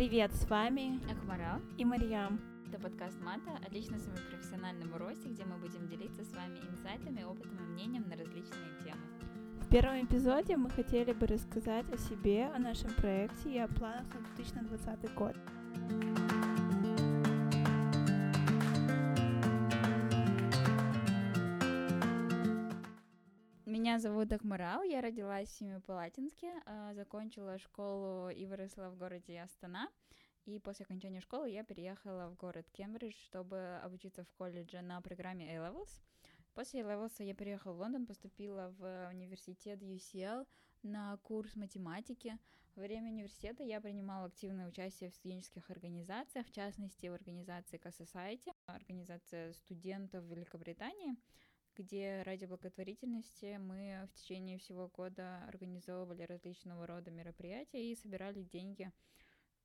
Привет, с вами Акмарал и Марьям. Это подкаст Мата о личностном и профессиональном росте, где мы будем делиться с вами инсайтами, опытом и мнением на различные темы. В первом эпизоде мы хотели бы рассказать о себе, о нашем проекте и о планах на 2020 год. Меня зовут Акмарал, я родилась в Семипалатинске, а, закончила школу и выросла в городе Астана. И после окончания школы я переехала в город Кембридж, чтобы обучиться в колледже на программе A-Levels. После A-Levels я переехала в Лондон, поступила в университет UCL на курс математики. Во время университета я принимала активное участие в студенческих организациях, в частности в организации K-Society, организация студентов Великобритании — где ради благотворительности мы в течение всего года организовывали различного рода мероприятия и собирали деньги,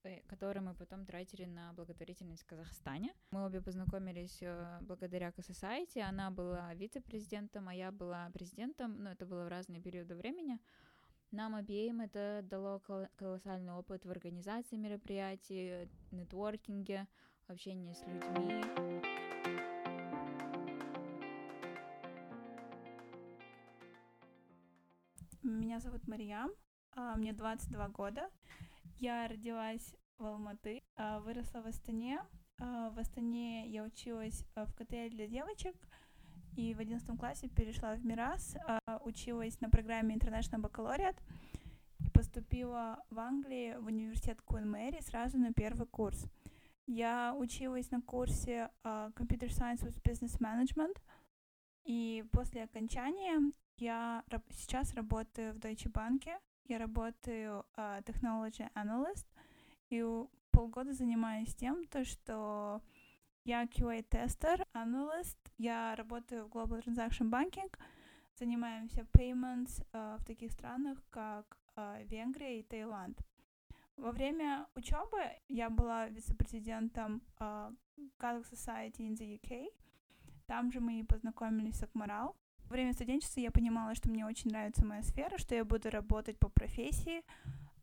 э, которые мы потом тратили на благотворительность в Казахстане. Мы обе познакомились э, благодаря Society. Она была вице-президентом, а я была президентом, но это было в разные периоды времени. Нам обеим это дало колоссальный опыт в организации мероприятий, нетворкинге, общении с людьми. Меня зовут Мариям, а, мне 22 года. Я родилась в Алматы, а, выросла в Астане. А, в Астане я училась в КТЛ для девочек, и в 11 классе перешла в Мирас, училась на программе International Baccalaureate и поступила в Англии в университет Куин Мэри сразу на первый курс. Я училась на курсе Computer Science with Business Management, и после окончания я сейчас работаю в Deutsche Bank, я работаю uh, Technology Analyst, и полгода занимаюсь тем, то, что я QA-тестер, аналист, я работаю в Global Transaction Banking, занимаемся payments uh, в таких странах, как uh, Венгрия и Таиланд. Во время учебы я была вице-президентом uh, Catholic Society in the UK. Там же мы и познакомились с Акмарал. Во время студенчества я понимала, что мне очень нравится моя сфера, что я буду работать по профессии.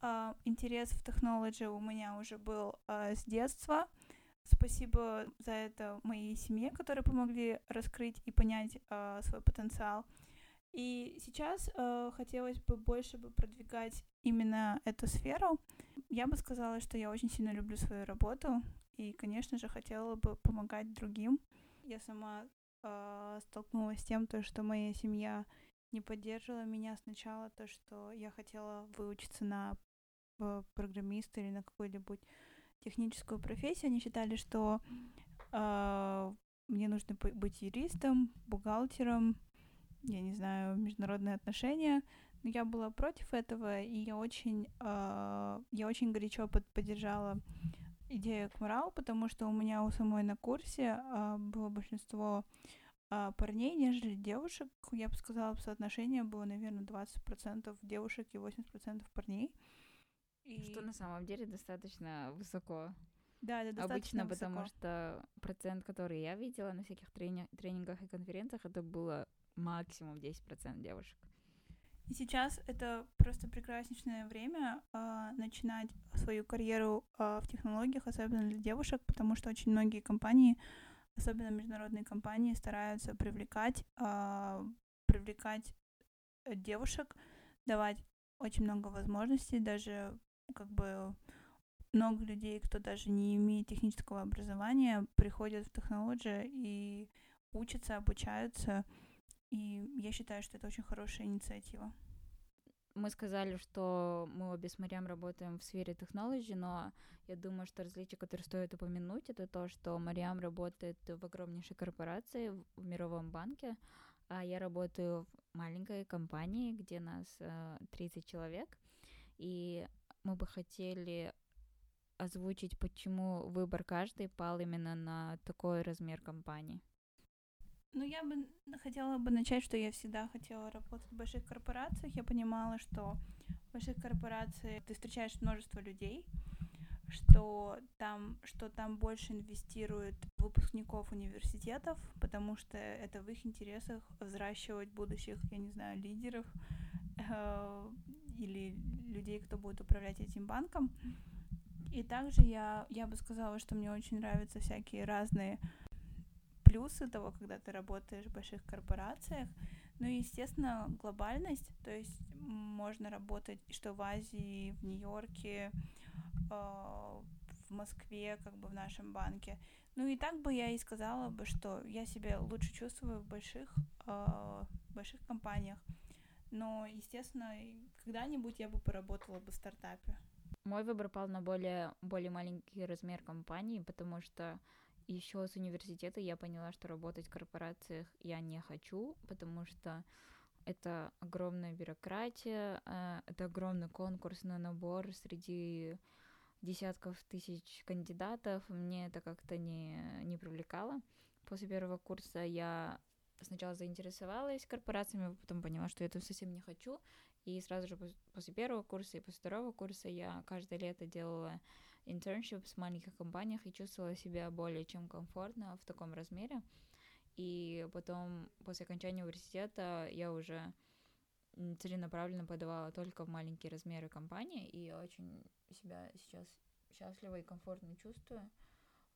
Uh, интерес в технологии у меня уже был uh, с детства. Спасибо за это моей семье, которые помогли раскрыть и понять uh, свой потенциал. И сейчас uh, хотелось бы больше бы продвигать именно эту сферу. Я бы сказала, что я очень сильно люблю свою работу и, конечно же, хотела бы помогать другим. Я сама э, столкнулась с тем, то, что моя семья не поддерживала меня сначала, то, что я хотела выучиться на э, программиста или на какую-либо техническую профессию. Они считали, что э, мне нужно быть юристом, бухгалтером, я не знаю, международные отношения. Но я была против этого, и я очень, э, я очень горячо под поддержала идея Кмарал, потому что у меня у самой на курсе а, было большинство а, парней, нежели девушек. Я бы сказала, соотношение было, наверное, 20% девушек и 80% парней. И... Что на самом деле достаточно высоко. Да, это достаточно Обычно, высоко. потому что процент, который я видела на всяких трени- тренингах и конференциях, это было максимум 10% девушек. И сейчас это просто прекраснейшее время э, начинать свою карьеру э, в технологиях, особенно для девушек, потому что очень многие компании, особенно международные компании, стараются привлекать, э, привлекать девушек, давать очень много возможностей, даже как бы много людей, кто даже не имеет технического образования, приходят в технологии и учатся, обучаются, и я считаю, что это очень хорошая инициатива. Мы сказали, что мы обе с Мариам работаем в сфере технологий, но я думаю, что различие, которое стоит упомянуть, это то, что Мариам работает в огромнейшей корпорации, в мировом банке, а я работаю в маленькой компании, где нас 30 э, человек, и мы бы хотели озвучить, почему выбор каждой пал именно на такой размер компании. Ну, я бы хотела бы начать, что я всегда хотела работать в больших корпорациях. Я понимала, что в больших корпорациях ты встречаешь множество людей, что там, что там больше инвестируют выпускников университетов, потому что это в их интересах взращивать будущих, я не знаю, лидеров э, или людей, кто будет управлять этим банком. И также я, я бы сказала, что мне очень нравятся всякие разные плюсы того, когда ты работаешь в больших корпорациях. Ну и, естественно, глобальность, то есть можно работать что в Азии, в Нью-Йорке, э, в Москве, как бы в нашем банке. Ну и так бы я и сказала бы, что я себя лучше чувствую в больших, э, больших компаниях. Но, естественно, когда-нибудь я бы поработала бы в стартапе. Мой выбор пал на более, более маленький размер компании, потому что еще с университета я поняла, что работать в корпорациях я не хочу, потому что это огромная бюрократия, э, это огромный конкурсный набор среди десятков тысяч кандидатов. Мне это как-то не, не привлекало. После первого курса я сначала заинтересовалась корпорациями, потом поняла, что я это совсем не хочу. И сразу же после первого курса и после второго курса я каждое лето делала интерншип в маленьких компаниях и чувствовала себя более чем комфортно в таком размере. И потом, после окончания университета, я уже целенаправленно подавала только в маленькие размеры компании, и я очень себя сейчас счастливо и комфортно чувствую.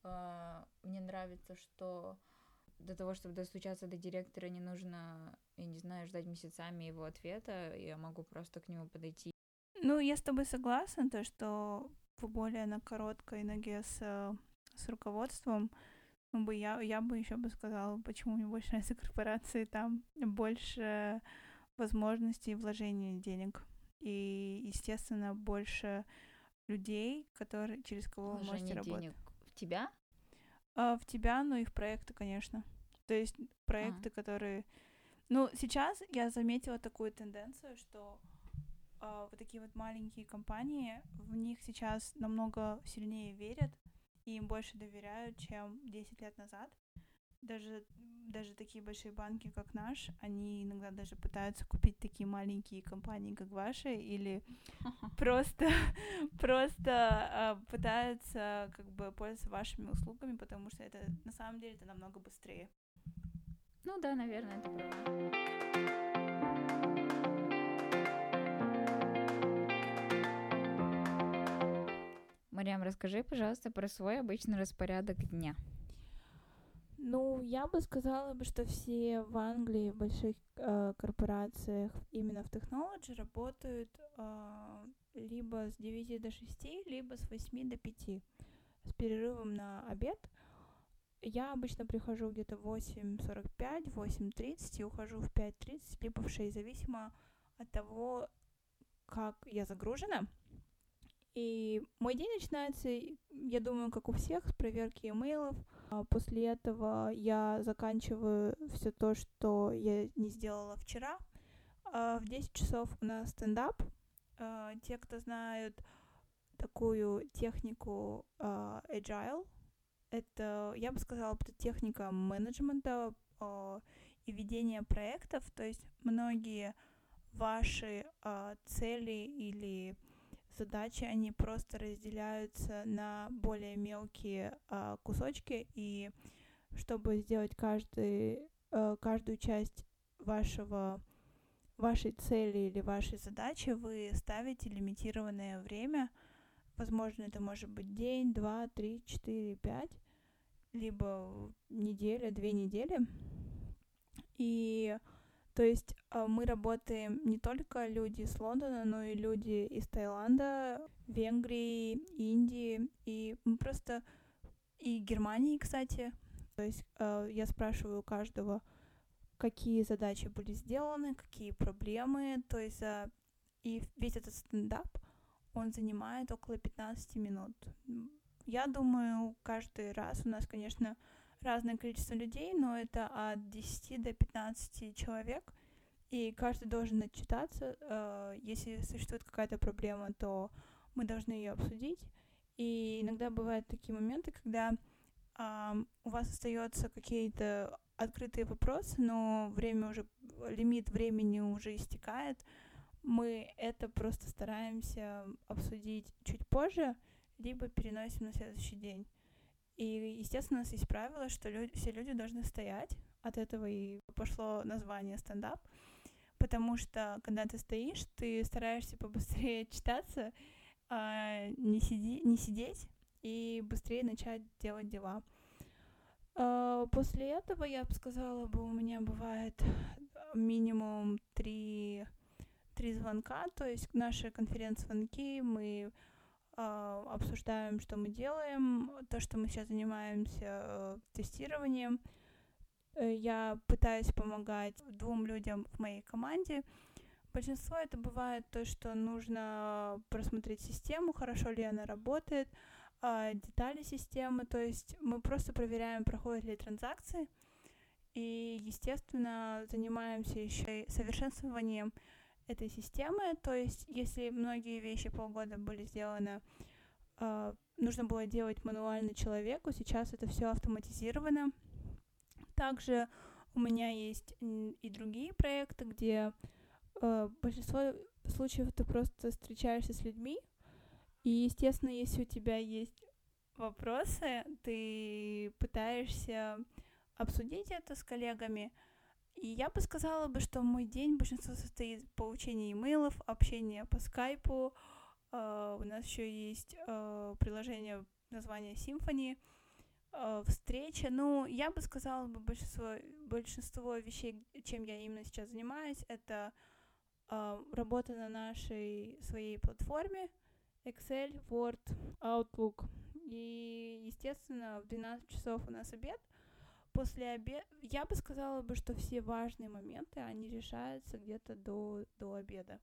А, мне нравится, что для того, чтобы достучаться до директора, не нужно, я не знаю, ждать месяцами его ответа, я могу просто к нему подойти. Ну, я с тобой согласна, то, что более на короткой ноге с, с руководством, ну, бы я, я бы еще бы сказала, почему мне больше нравятся корпорации, там больше возможностей вложения денег. И, естественно, больше людей, которые, через кого Вложение вы можете работать. денег в тебя? А, в тебя, ну и в проекты, конечно. То есть проекты, а. которые... Ну, сейчас я заметила такую тенденцию, что э, вот такие вот маленькие компании, в них сейчас намного сильнее верят и им больше доверяют, чем 10 лет назад. Даже, даже такие большие банки, как наш, они иногда даже пытаются купить такие маленькие компании, как ваши, или просто, просто э, пытаются как бы пользоваться вашими услугами, потому что это на самом деле это намного быстрее. Ну да, наверное, это правда. Мариам, расскажи, пожалуйста, про свой обычный распорядок дня. Ну, я бы сказала бы, что все в Англии, в больших э, корпорациях, именно в технологии работают э, либо с 9 до 6, либо с 8 до 5, с перерывом на обед. Я обычно прихожу где-то в 8.45, 8.30 и ухожу в 5.30, либо в 6, зависимо от того, как я загружена. И мой день начинается, я думаю, как у всех, с проверки имейлов. А после этого я заканчиваю все то, что я не сделала вчера. А в 10 часов у нас стендап. А, те, кто знают такую технику agile, это, я бы сказала, это техника менеджмента и ведения проектов. То есть многие ваши цели или задачи, они просто разделяются на более мелкие а, кусочки, и чтобы сделать каждый, а, каждую часть вашего вашей цели или вашей задачи, вы ставите лимитированное время. Возможно, это может быть день, два, три, четыре, пять, либо неделя, две недели. И то есть а, мы работаем не только люди из Лондона, но и люди из Таиланда, Венгрии, Индии, и просто и Германии, кстати. То есть а, я спрашиваю каждого, какие задачи были сделаны, какие проблемы, то есть и весь этот стендап, он занимает около 15 минут. Я думаю, каждый раз у нас, конечно, разное количество людей, но это от 10 до 15 человек, и каждый должен отчитаться. Э, если существует какая-то проблема, то мы должны ее обсудить. И иногда бывают такие моменты, когда у вас остаются какие-то открытые вопросы, но время уже, лимит времени уже истекает. Мы это просто стараемся обсудить чуть позже, либо переносим на следующий день. И, естественно, у нас есть правило, что люди, все люди должны стоять. От этого и пошло название стендап. Потому что, когда ты стоишь, ты стараешься побыстрее читаться, э, не, сиди, не сидеть и быстрее начать делать дела. Э, после этого, я бы сказала, бы у меня бывает минимум три, три звонка, то есть наши конференц-звонки, мы обсуждаем, что мы делаем, то, что мы сейчас занимаемся э, тестированием. Э, я пытаюсь помогать двум людям в моей команде. Большинство это бывает то, что нужно просмотреть систему, хорошо ли она работает, э, детали системы, то есть мы просто проверяем, проходят ли транзакции, и, естественно, занимаемся еще и совершенствованием этой системы. То есть, если многие вещи полгода были сделаны, э, нужно было делать мануально человеку, сейчас это все автоматизировано. Также у меня есть и другие проекты, где э, большинство случаев ты просто встречаешься с людьми, и, естественно, если у тебя есть вопросы, ты пытаешься обсудить это с коллегами. И я бы сказала бы, что мой день большинство состоит из получения имейлов, общения по скайпу. Uh, у нас еще есть uh, приложение название Symfony, uh, встреча. Ну, я бы сказала бы большинство, большинство вещей, чем я именно сейчас занимаюсь, это работа на нашей своей платформе Excel, Word, Outlook. И, естественно, в 12 часов у нас обед — после обеда, я бы сказала бы, что все важные моменты, они решаются где-то до, до обеда.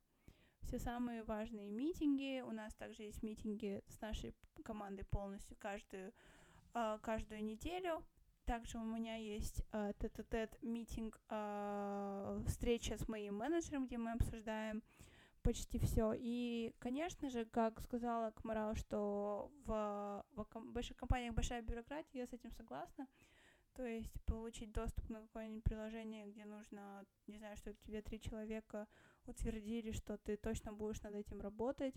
Все самые важные митинги, у нас также есть митинги с нашей командой полностью каждую, э, каждую неделю. Также у меня есть э, тет-тет митинг, э, встреча с моим менеджером, где мы обсуждаем почти все. И, конечно же, как сказала Камарал, что в, в больших компаниях большая бюрократия, я с этим согласна. То есть получить доступ на какое-нибудь приложение, где нужно, не знаю, что тебе три человека утвердили, что ты точно будешь над этим работать.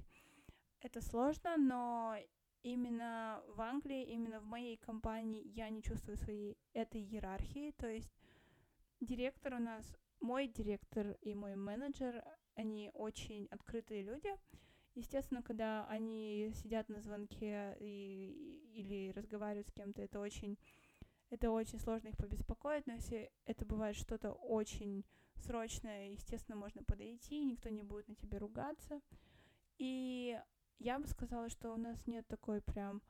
Это сложно, но именно в Англии, именно в моей компании я не чувствую своей этой иерархии. То есть директор у нас, мой директор и мой менеджер, они очень открытые люди. Естественно, когда они сидят на звонке и, или разговаривают с кем-то, это очень это очень сложно их побеспокоить, но если это бывает что-то очень срочное, естественно, можно подойти, никто не будет на тебя ругаться. И я бы сказала, что у нас нет такой прям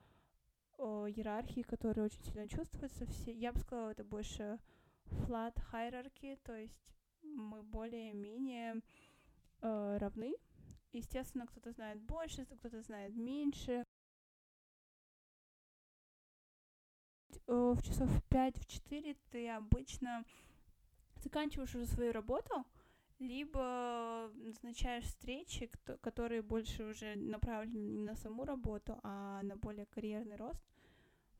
о, иерархии, которая очень сильно чувствуется. Все, я бы сказала, это больше flat hierarchy, то есть мы более-менее э, равны. Естественно, кто-то знает больше, кто-то знает меньше. В часов в 5 в 4 ты обычно заканчиваешь уже свою работу, либо назначаешь встречи, которые больше уже направлены не на саму работу, а на более карьерный рост.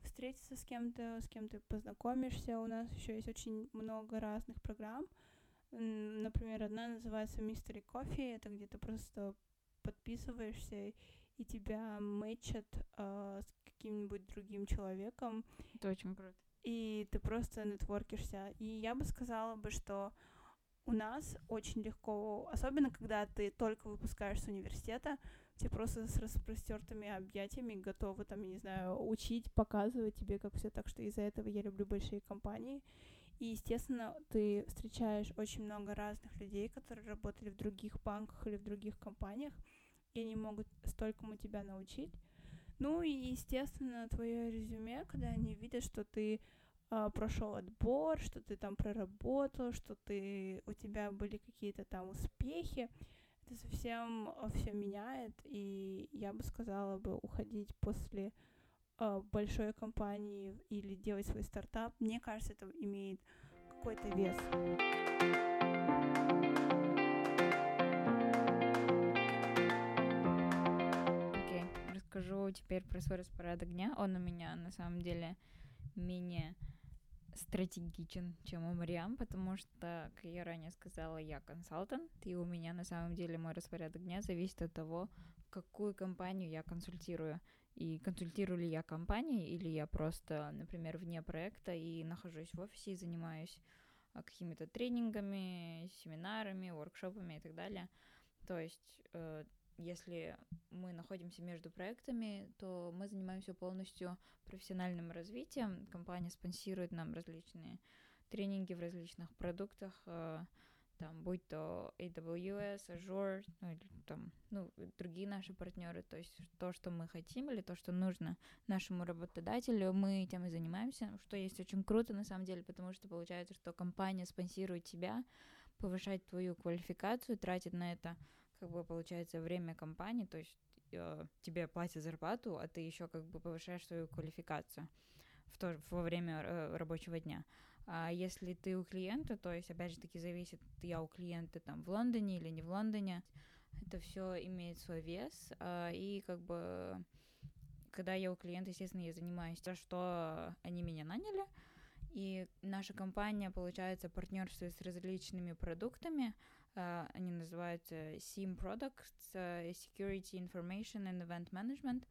Встретиться с кем-то, с кем ты познакомишься. У нас еще есть очень много разных программ. Например, одна называется Mystery Coffee. Это где ты просто подписываешься и тебя мэчат э, с каким-нибудь другим человеком. Это очень круто. И ты просто нетворкишься. И я бы сказала бы, что у нас очень легко, особенно когда ты только выпускаешься с университета, тебе просто с распростертыми объятиями готовы, там, я не знаю, учить, показывать тебе, как все. Так что из-за этого я люблю большие компании. И, естественно, ты встречаешь очень много разных людей, которые работали в других банках или в других компаниях, и они могут столькому тебя научить. Ну и, естественно, твое резюме, когда они видят, что ты э, а, прошел отбор, что ты там проработал, что ты у тебя были какие-то там успехи, это совсем а, все меняет. И я бы сказала бы уходить после э, большой компании или делать свой стартап. Мне кажется, это имеет какой-то вес. Теперь про свой распорядок дня. Он у меня на самом деле менее стратегичен, чем у Мариам, потому что, как я ранее сказала, я консультант, и у меня на самом деле мой распорядок дня зависит от того, какую компанию я консультирую. И консультирую ли я компании, или я просто, например, вне проекта и нахожусь в офисе и занимаюсь а, какими-то тренингами, семинарами, воркшопами и так далее. То есть э, если мы находимся между проектами, то мы занимаемся полностью профессиональным развитием. Компания спонсирует нам различные тренинги в различных продуктах, э, там, будь то AWS, Azure, ну, или там, ну, другие наши партнеры, то есть то, что мы хотим, или то, что нужно нашему работодателю, мы тем и занимаемся, что есть очень круто на самом деле, потому что получается, что компания спонсирует тебя, повышает твою квалификацию, тратит на это, как бы, получается, время компании, то есть э, тебе платят зарплату, а ты еще как бы повышаешь свою квалификацию в то, во время э, рабочего дня. А если ты у клиента, то есть, опять же таки, зависит, я у клиента там в Лондоне или не в Лондоне, это все имеет свой вес, а, и как бы когда я у клиента, естественно, я занимаюсь тем, что они меня наняли, и наша компания, получается, партнерствует с различными продуктами, они называются SIM Products, э, Security Information and Event Management,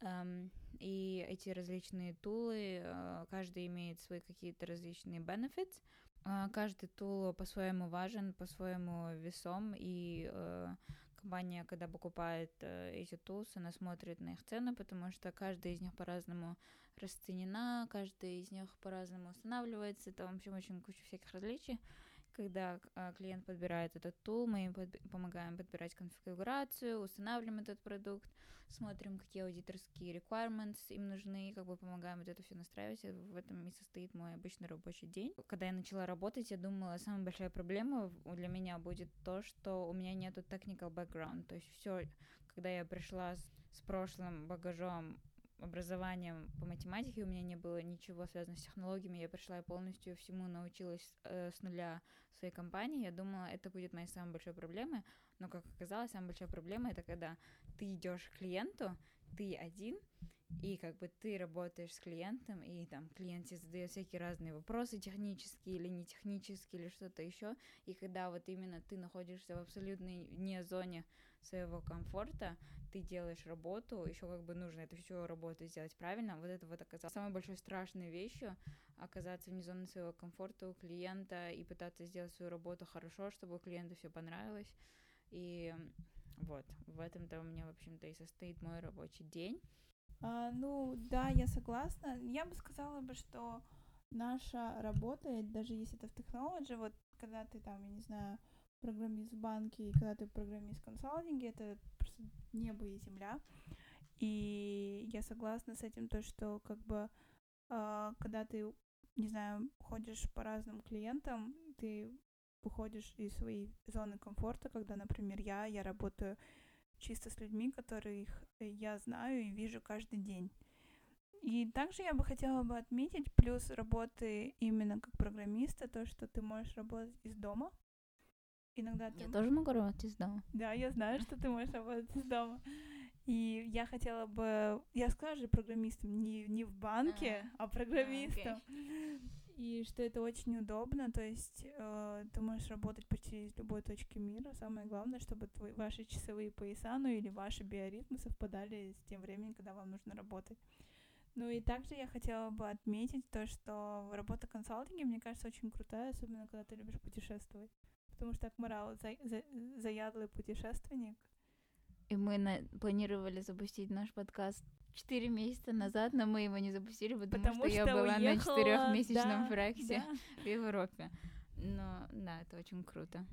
Um, и эти различные тулы, uh, каждый имеет свои какие-то различные benefits. Uh, каждый тул по-своему важен, по-своему весом, и uh, компания, когда покупает эти тулсы, она смотрит на их цены, потому что каждая из них по-разному расценена, каждая из них по-разному устанавливается, там, в общем, очень куча всяких различий когда а, клиент подбирает этот тул, мы им под, помогаем подбирать конфигурацию, устанавливаем этот продукт, смотрим, какие аудиторские requirements им нужны, как бы помогаем вот это все настраивать. В этом и состоит мой обычный рабочий день. Когда я начала работать, я думала, самая большая проблема для меня будет то, что у меня нету technical background. То есть все, когда я пришла с, с прошлым багажом образованием по математике, у меня не было ничего связанного с технологиями, я пришла и полностью всему научилась э, с нуля в своей компании, я думала, это будет моей самой большой проблемой, но, как оказалось, самая большая проблема — это когда ты идешь к клиенту, ты один, и как бы ты работаешь с клиентом, и там клиент тебе задает всякие разные вопросы, технические или не технические, или что-то еще, и когда вот именно ты находишься в абсолютной не зоне своего комфорта, ты делаешь работу, еще как бы нужно эту всю работу сделать правильно, вот это вот оказалось самой большой страшной вещью, оказаться вне зоны своего комфорта у клиента и пытаться сделать свою работу хорошо, чтобы клиенту все понравилось, и вот, в этом-то у меня, в общем-то, и состоит мой рабочий день. А, ну, да, я согласна. Я бы сказала бы, что наша работа, даже если это в технологии, вот когда ты там, я не знаю, программист в банке и когда ты программист в консалтинге, это просто небо и земля. И я согласна с этим, то, что как бы э, когда ты, не знаю, ходишь по разным клиентам, ты выходишь из своей зоны комфорта, когда, например, я, я работаю чисто с людьми, которых я знаю и вижу каждый день. И также я бы хотела бы отметить плюс работы именно как программиста, то, что ты можешь работать из дома. Иногда ты... Я тоже могу работать из дома. Да, я знаю, что ты можешь работать из дома. И я хотела бы... Я скажу программистом не, не в банке, а, а программистом. А, okay и что это очень удобно, то есть э, ты можешь работать почти из любой точки мира. Самое главное, чтобы твои, ваши часовые пояса, ну или ваши биоритмы совпадали с тем временем, когда вам нужно работать. Ну и также я хотела бы отметить то, что работа консалтинге, мне кажется, очень крутая, особенно когда ты любишь путешествовать. Потому что Акмарал за, за, заядлый путешественник. И мы на, планировали запустить наш подкаст четыре месяца назад, но мы его не запустили, потому, потому что, что я была уехала, на четырехмесячном да, проекте да. в Европе. Но да, это очень круто.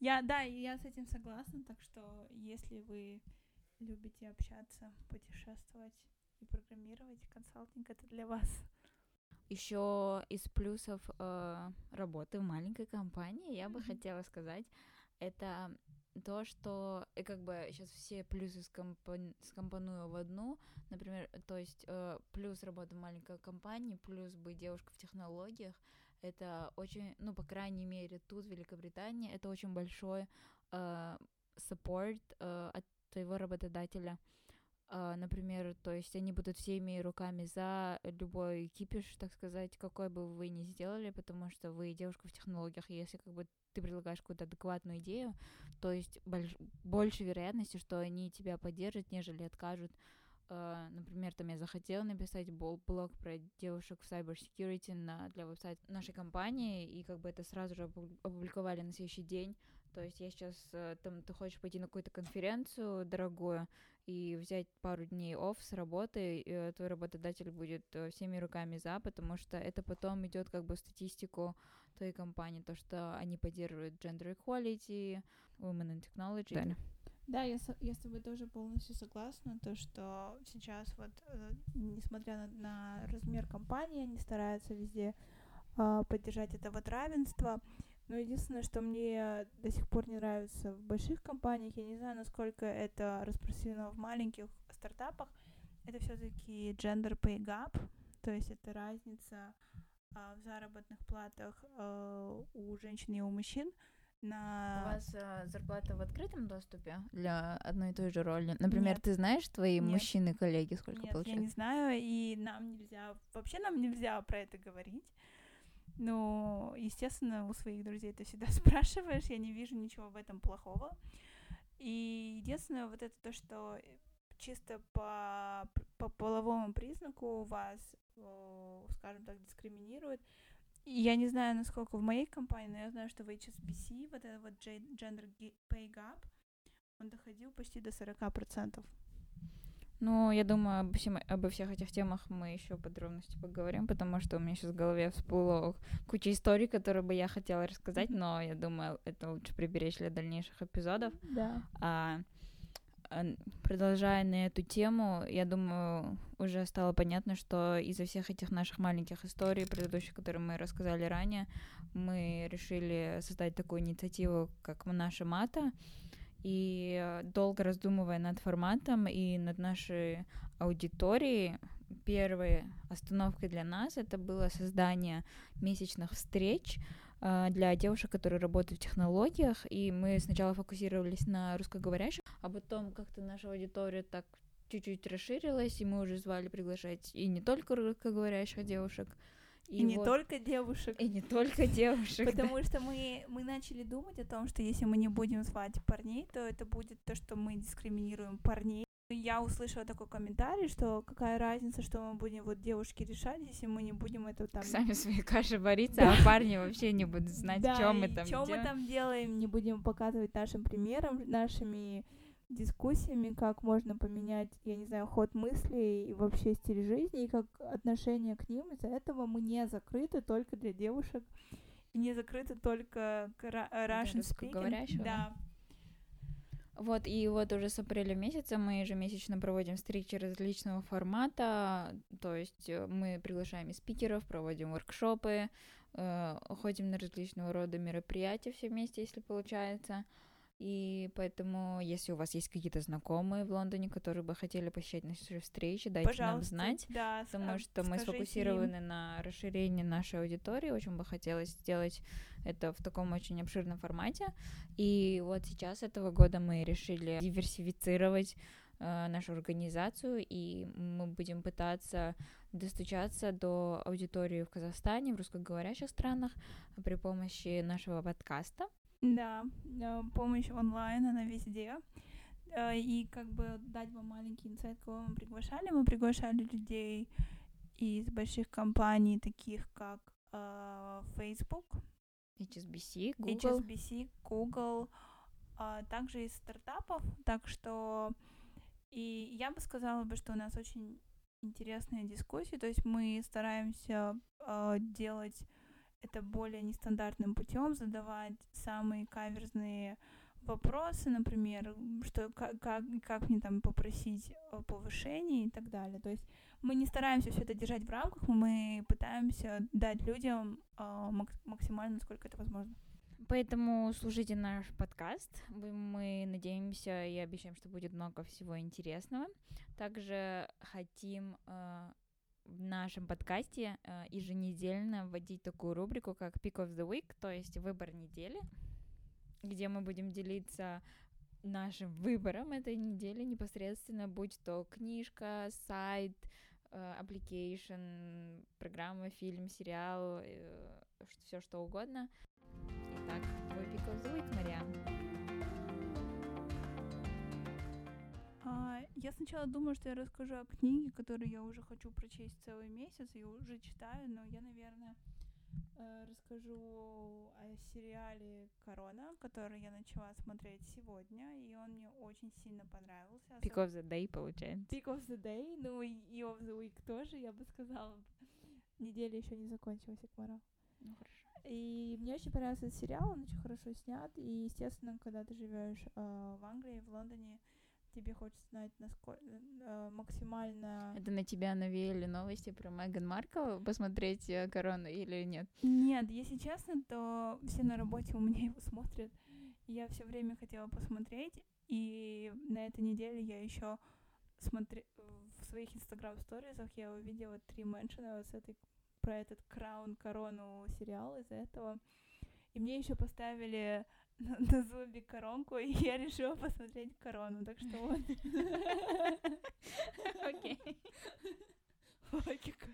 Я, да, я с этим согласна, так что если вы любите общаться, путешествовать и программировать, консалтинг это для вас. Еще из плюсов э, работы в маленькой компании я бы mm-hmm. хотела сказать, это то, что и как бы сейчас все плюсы скомпон... скомпоную в одну, например, то есть э, плюс работа в маленькой компании, плюс быть девушкой в технологиях, это очень, ну, по крайней мере, тут, в Великобритании, это очень большой э, support э, от твоего работодателя. Uh, например, то есть они будут всеми руками за любой кипиш, так сказать, какой бы вы ни сделали, потому что вы девушка в технологиях, и если как бы ты предлагаешь какую-то адекватную идею, то есть больш, больше вероятности, что они тебя поддержат, нежели откажут Uh, например, там я захотела написать блог про девушек в cyber security на, для веб-сайта нашей компании, и как бы это сразу же опубликовали на следующий день. То есть я сейчас, э, там, ты хочешь пойти на какую-то конференцию дорогую и взять пару дней офф с работы, и э, твой работодатель будет э, всеми руками за, потому что это потом идет как бы в статистику твоей компании, то, что они поддерживают gender equality, women in technology. Да, да я, с, я с тобой тоже полностью согласна, то, что сейчас вот, несмотря на, на размер компании, они стараются везде э, поддержать это вот равенство, но единственное, что мне до сих пор не нравится в больших компаниях, я не знаю, насколько это распространено в маленьких стартапах, это все-таки gender pay gap, то есть это разница а, в заработных платах а, у женщин и у мужчин. На... У вас а, зарплата в открытом доступе для одной и той же роли? Например, Нет. ты знаешь твои мужчины-коллеги сколько Нет, получают? я не знаю, и нам нельзя, вообще нам нельзя про это говорить. Ну, естественно, у своих друзей ты всегда спрашиваешь, я не вижу ничего в этом плохого. И единственное, вот это то, что чисто по, по половому признаку вас, скажем так, дискриминируют. Я не знаю, насколько в моей компании, но я знаю, что в HSBC вот этот вот gender pay gap, он доходил почти до 40%. Ну, я думаю, обо, всем, обо всех этих темах мы еще подробности поговорим, потому что у меня сейчас в голове всплыло куча историй, которые бы я хотела рассказать, но я думаю, это лучше приберечь для дальнейших эпизодов. Да. А, а, продолжая на эту тему, я думаю, уже стало понятно, что из-за всех этих наших маленьких историй, предыдущих, которые мы рассказали ранее, мы решили создать такую инициативу, как наша мата, и долго раздумывая над форматом и над нашей аудиторией, первой остановкой для нас это было создание месячных встреч э, для девушек, которые работают в технологиях, и мы сначала фокусировались на русскоговорящих, а потом как-то наша аудитория так чуть-чуть расширилась, и мы уже звали приглашать и не только русскоговорящих девушек, и, и не вот. только девушек. И не только девушек. Потому что мы, мы начали думать о том, что если мы не будем звать парней, то это будет то, что мы дискриминируем парней. Я услышала такой комментарий, что какая разница, что мы будем вот девушки решать, если мы не будем это там... Сами свои каши вариться, а парни вообще не будут знать, что мы там делаем. Что мы там делаем, не будем показывать нашим примером, нашими дискуссиями, как можно поменять, я не знаю, ход мыслей и вообще стиль жизни, и как отношение к ним. Из-за этого мы не закрыты только для девушек, и не закрыты только к Russian speaking. Да. Вот, и вот уже с апреля месяца мы ежемесячно проводим встречи различного формата, то есть э, мы приглашаем и спикеров, проводим воркшопы, э, ходим на различного рода мероприятия все вместе, если получается. И поэтому, если у вас есть какие-то знакомые в Лондоне, которые бы хотели посещать наши встречи, дайте Пожалуйста, нам знать, да, потому что мы сфокусированы им. на расширении нашей аудитории. Очень бы хотелось сделать это в таком очень обширном формате. И вот сейчас этого года мы решили диверсифицировать э, нашу организацию, и мы будем пытаться достучаться до аудитории в Казахстане, в русскоговорящих странах при помощи нашего подкаста. Да, помощь онлайн, она везде. Э, и как бы дать вам маленький инсайт, кого мы приглашали. Мы приглашали людей из больших компаний, таких как э, Facebook, HSBC, Google, HSBC, Google, а также из стартапов. Так что и я бы сказала бы, что у нас очень интересные дискуссии. То есть мы стараемся э, делать это более нестандартным путем, задавать самые каверзные вопросы, например, что как, как, как мне там попросить повышение и так далее. То есть мы не стараемся все это держать в рамках, мы пытаемся дать людям э, максимально, насколько это возможно. Поэтому слушайте наш подкаст. Мы надеемся и обещаем, что будет много всего интересного. Также хотим э, в нашем подкасте э, еженедельно вводить такую рубрику, как Pick of the Week, то есть выбор недели, где мы будем делиться нашим выбором этой недели непосредственно, будь то книжка, сайт, э, application, программа, фильм, сериал, э, все что угодно. Итак, твой Pick of the Week, Мариам. А, я сначала думала, что я расскажу о книге, которую я уже хочу прочесть целый месяц и уже читаю, но я, наверное, э, расскажу о сериале «Корона», который я начала смотреть сегодня, и он мне очень сильно понравился. Pick of the day, получается. Pick of the day, ну и of the week тоже, я бы сказала. Неделя еще не закончилась, Акмара. Ну, хорошо. И мне очень понравился этот сериал, он очень хорошо снят, и, естественно, когда ты живешь э, в Англии, в Лондоне, тебе хочется знать, насколько э, максимально... Это на тебя навеяли новости про Меган Маркл посмотреть э, корону или нет? Нет, если честно, то все на работе у меня его смотрят. Я все время хотела посмотреть, и на этой неделе я еще смотрю в своих инстаграм сторизах я увидела три меншина вот с этой про этот краун корону сериал из-за этого. И мне еще поставили на, зубе коронку, и я решила посмотреть корону, так что вот. Окей. Логика.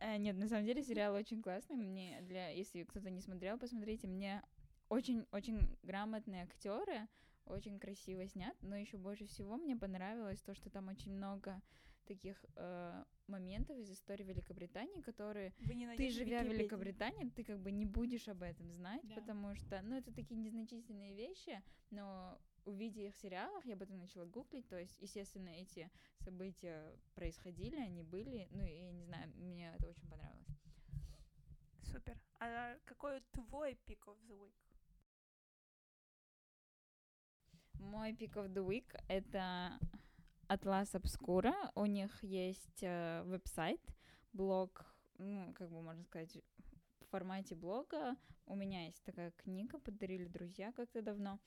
Э, нет, на самом деле сериал очень классный. Мне для, если кто-то не смотрел, посмотрите. Мне очень-очень грамотные актеры, очень красиво снят, но еще больше всего мне понравилось то, что там очень много таких э, моментов из истории Великобритании, которые ты, живя в Великобритании, ты как бы не будешь об этом знать, да. потому что, ну, это такие незначительные вещи, но увидя их в сериалах, я об этом начала гуглить, то есть, естественно, эти события происходили, они были, ну, и, не знаю, мне это очень понравилось. Супер. А какой твой pick of the week? Мой pick of the week — это Atlas Obscura. У них есть э, веб-сайт, блог, ну, как бы можно сказать, в формате блога. У меня есть такая книга, подарили друзья как-то давно.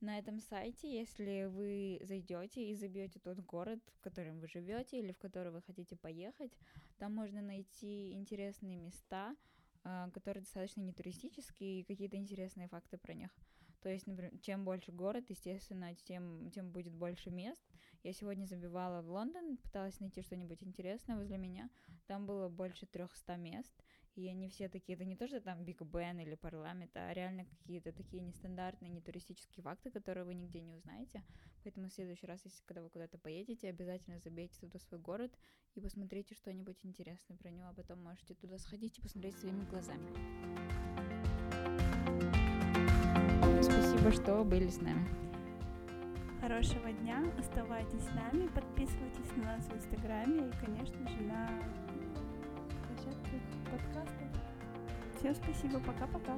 На этом сайте, если вы зайдете и забьете тот город, в котором вы живете или в который вы хотите поехать, там можно найти интересные места, э, которые достаточно не туристические и какие-то интересные факты про них. То есть, например, чем больше город, естественно, тем, тем будет больше мест. Я сегодня забивала в Лондон, пыталась найти что-нибудь интересное возле меня. Там было больше 300 мест, и они все такие, это не то, что там Биг Бен или парламент, а реально какие-то такие нестандартные, не туристические факты, которые вы нигде не узнаете. Поэтому в следующий раз, если когда вы куда-то поедете, обязательно забейте туда свой город и посмотрите что-нибудь интересное про него, а потом можете туда сходить и посмотреть своими глазами. Спасибо, что были с нами. Хорошего дня, оставайтесь с нами, подписывайтесь на нас в Инстаграме и, конечно же, на площадках подкастов. Всем спасибо, пока-пока.